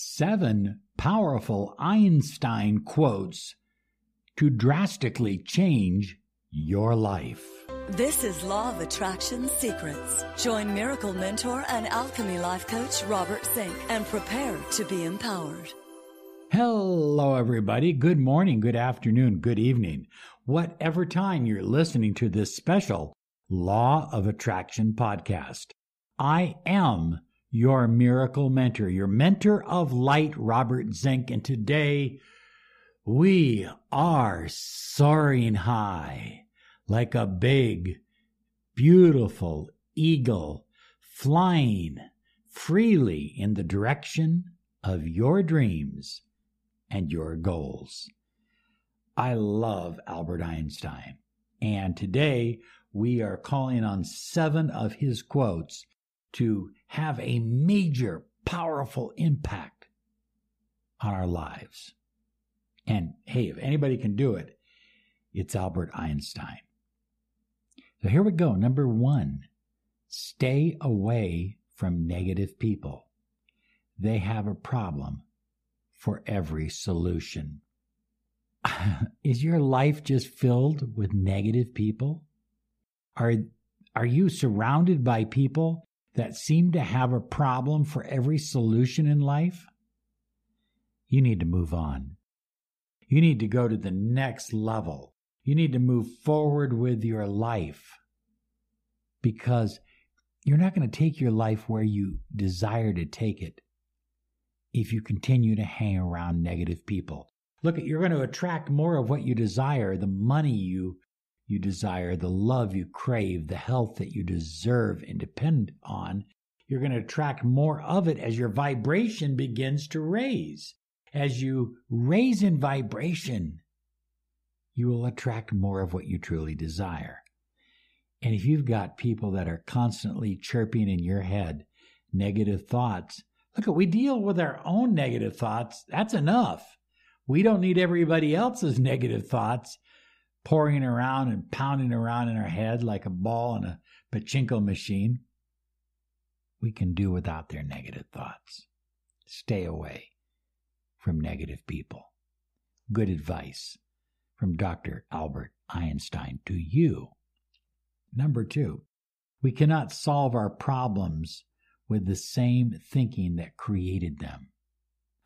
seven powerful Einstein quotes to drastically change your life. This is Law of Attraction Secrets. Join Miracle Mentor and Alchemy Life Coach Robert Zink and prepare to be empowered. Hello, everybody. Good morning, good afternoon, good evening. Whatever time you're listening to this special Law of Attraction podcast, I am your miracle mentor, your mentor of light, Robert Zink. And today we are soaring high like a big, beautiful eagle flying freely in the direction of your dreams and your goals. I love Albert Einstein. And today we are calling on seven of his quotes to have a major, powerful impact on our lives. And hey, if anybody can do it, it's Albert Einstein. So here we go. Number one, stay away from negative people. They have a problem for every solution. Is your life just filled with negative people? Are, are you surrounded by people that seem to have a problem for every solution in life, you need to move on. You need to go to the next level. You need to move forward with your life because you're not going to take your life where you desire to take it if you continue to hang around negative people. Look, you're going to attract more of what you desire, the money you you desire, the love you crave, the health that you deserve and depend on, you're going to attract more of it as your vibration begins to raise. As you raise in vibration, you will attract more of what you truly desire. And if you've got people that are constantly chirping in your head negative thoughts, look, at we deal with our own negative thoughts. That's enough. We don't need everybody else's negative thoughts pouring around and pounding around in our head like a ball in a pachinko machine. We can do without their negative thoughts. Stay away from negative people. Good advice from Dr. Albert Einstein to you. Number two, we cannot solve our problems with the same thinking that created them.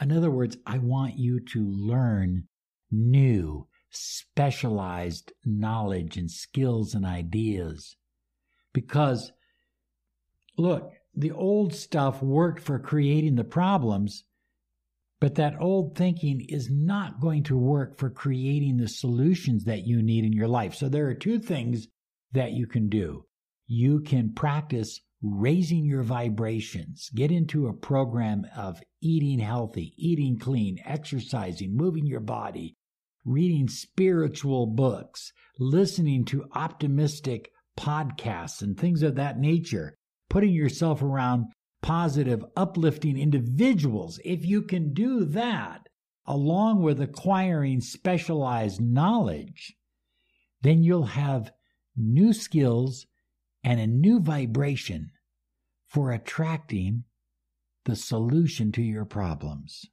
In other words, I want you to learn new specialized knowledge and skills and ideas. Because, look, the old stuff worked for creating the problems, but that old thinking is not going to work for creating the solutions that you need in your life. So there are two things that you can do. You can practice raising your vibrations, get into a program of eating healthy, eating clean, exercising, moving your body, reading spiritual books, listening to optimistic podcasts and things of that nature, putting yourself around positive, uplifting individuals. If you can do that, along with acquiring specialized knowledge, then you'll have new skills and a new vibration for attracting the solution to your problems.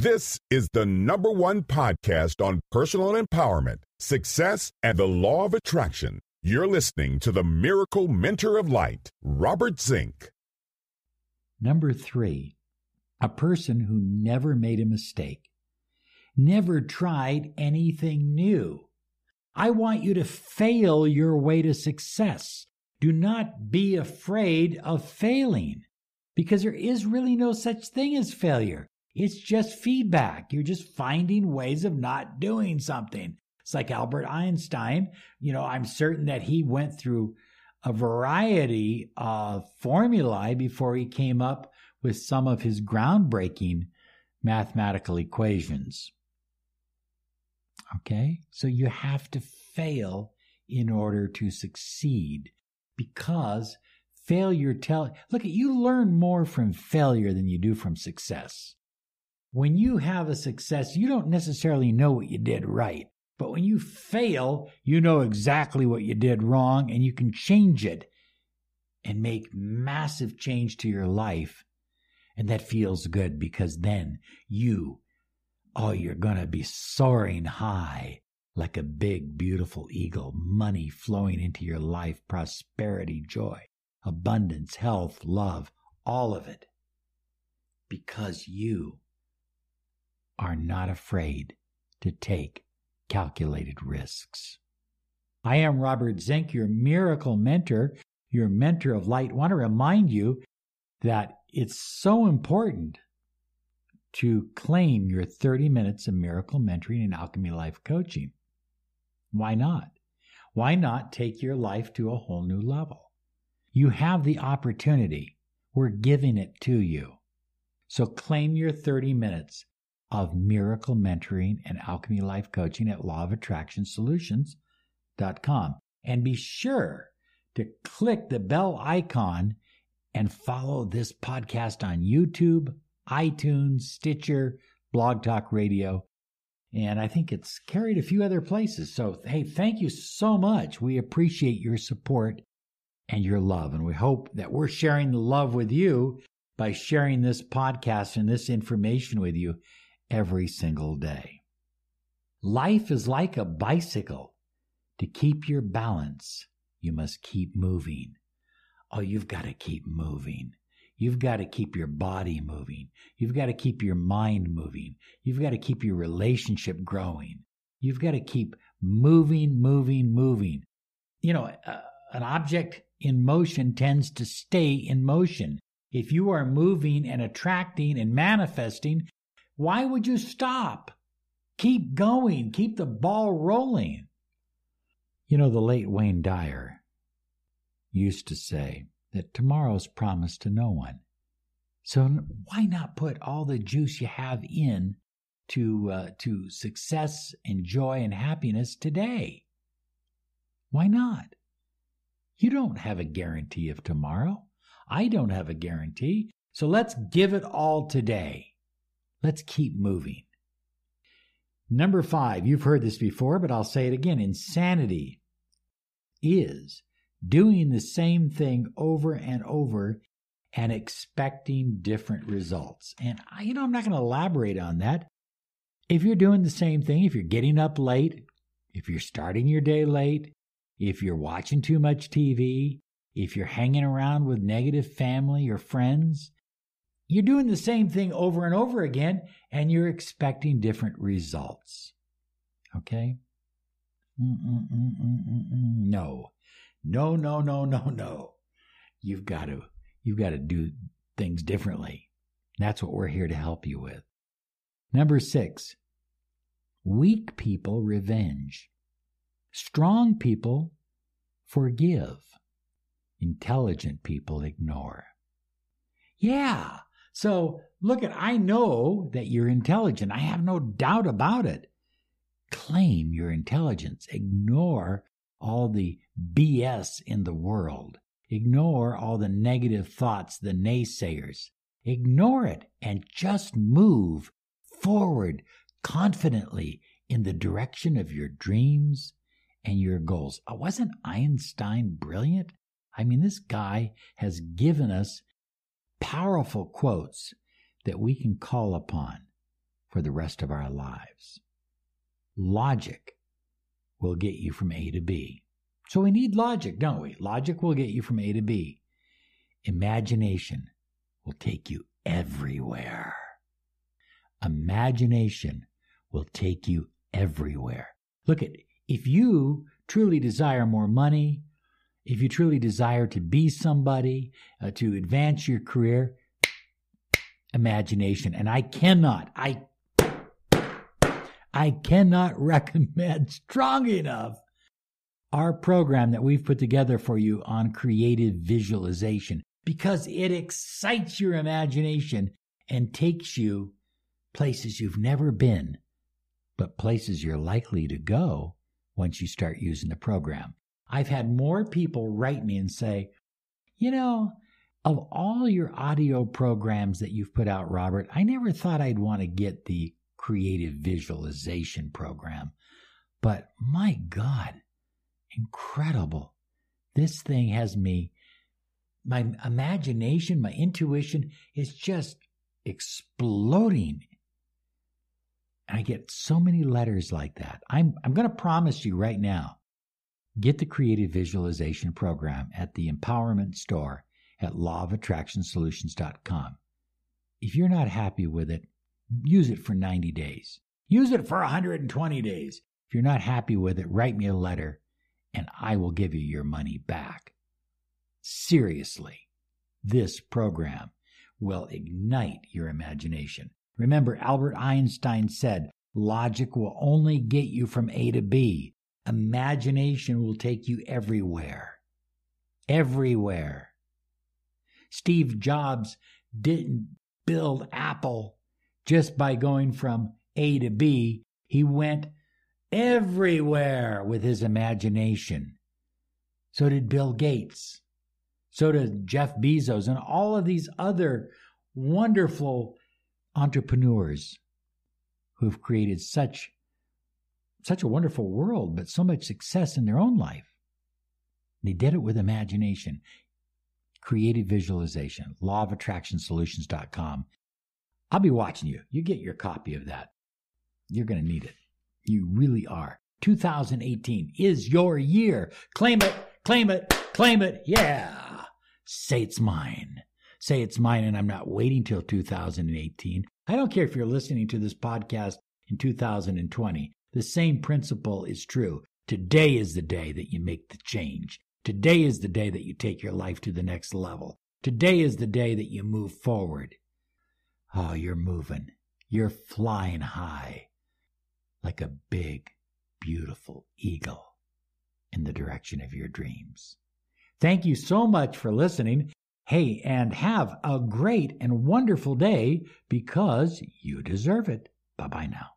This is the number one podcast on personal empowerment, success, and the law of attraction. You're listening to the Miracle Mentor of Light, Robert Zink. Number three, a person who never made a mistake, never tried anything new. I want you to fail your way to success. Do not be afraid of failing because there is really no such thing as failure. It's just feedback. You're just finding ways of not doing something. It's like Albert Einstein. You know, I'm certain that he went through a variety of formulae before he came up with some of his groundbreaking mathematical equations. Okay? So you have to fail in order to succeed because failure tell look at you learn more from failure than you do from success when you have a success, you don't necessarily know what you did right. But when you fail, you know exactly what you did wrong and you can change it and make massive change to your life And that feels good because then you, oh, you're going to be soaring high like a big, beautiful eagle, money flowing into your life, prosperity, joy, abundance, health, love, all of it. Because you are not afraid to take calculated risks. I am Robert Zink, your miracle mentor, your mentor of light. I want to remind you that it's so important to claim your 30 minutes of miracle mentoring and alchemy life coaching. Why not? Why not take your life to a whole new level? You have the opportunity. We're giving it to you. So claim your 30 minutes of miracle mentoring and alchemy life coaching at lawofattractionsolutions.com. And be sure to click the bell icon and follow this podcast on YouTube, iTunes, Stitcher, Blog Talk Radio, and I think it's carried a few other places. So, hey, thank you so much. We appreciate your support and your love. And we hope that we're sharing the love with you by sharing this podcast and this information with you every single day. Life is like a bicycle. To keep your balance, you must keep moving. Oh, you've got to keep moving. You've got to keep your body moving. You've got to keep your mind moving. You've got to keep your relationship growing. You've got to keep moving, moving, moving. You know, uh, an object in motion tends to stay in motion. If you are moving and attracting and manifesting, why would you stop? Keep going, keep the ball rolling. You know, the late Wayne Dyer used to say, that tomorrow's promised to no one. So why not put all the juice you have in to uh, to success and joy and happiness today? Why not? You don't have a guarantee of tomorrow. I don't have a guarantee. So let's give it all today. Let's keep moving. Number five, you've heard this before, but I'll say it again. Insanity is doing the same thing over and over and expecting different results. And I, you know, I'm not going to elaborate on that. If you're doing the same thing, if you're getting up late, if you're starting your day late, if you're watching too much TV, if you're hanging around with negative family or friends, you're doing the same thing over and over again and you're expecting different results. Okay? Mm-mm-mm-mm-mm-mm. No. No, no, no, no, no. You've got to you've got to do things differently. That's what we're here to help you with. Number 6. Weak people revenge. Strong people forgive. Intelligent people ignore. Yeah. So look at, I know that you're intelligent. I have no doubt about it. Claim your intelligence. Ignore all the BS in the world. Ignore all the negative thoughts, the naysayers. Ignore it and just move forward confidently in the direction of your dreams and your goals. Uh, wasn't Einstein brilliant? I mean, this guy has given us powerful quotes that we can call upon for the rest of our lives. Logic will get you from A to B. So we need logic, don't we? Logic will get you from A to B. Imagination will take you everywhere. Imagination will take you everywhere. Look at if you truly desire more money, if you truly desire to be somebody, uh, to advance your career, imagination. And I cannot, I I cannot recommend strong enough our program that we've put together for you on creative visualization because it excites your imagination and takes you places you've never been, but places you're likely to go once you start using the program. I've had more people write me and say, you know, of all your audio programs that you've put out, Robert, I never thought I'd want to get the creative visualization program. But my God, incredible. This thing has me, my imagination, my intuition is just exploding. And I get so many letters like that. I'm, I'm going to promise you right now get the creative visualization program at the empowerment store at lawofattractionsolutions.com. If you're not happy with it, use it for 90 days. Use it for 120 days. If you're not happy with it, write me a letter and I will give you your money back. Seriously, this program will ignite your imagination. Remember, Albert Einstein said, logic will only get you from A to B. Imagination will take you everywhere. Everywhere. Steve Jobs didn't build Apple just by going from A to B. He went everywhere with his imagination. So did Bill Gates. So did Jeff Bezos and all of these other wonderful entrepreneurs who've created such such a wonderful world, but so much success in their own life. They did it with imagination, creative visualization, lawofattractionsolutions.com. I'll be watching you. You get your copy of that. You're going to need it. You really are. 2018 is your year. Claim it, claim it, claim it. Yeah. Say it's mine. Say it's mine, and I'm not waiting till 2018. I don't care if you're listening to this podcast in 2020. The same principle is true. Today is the day that you make the change. Today is the day that you take your life to the next level. Today is the day that you move forward. Oh, you're moving. You're flying high like a big, beautiful eagle in the direction of your dreams. Thank you so much for listening. Hey, and have a great and wonderful day because you deserve it. Bye bye now.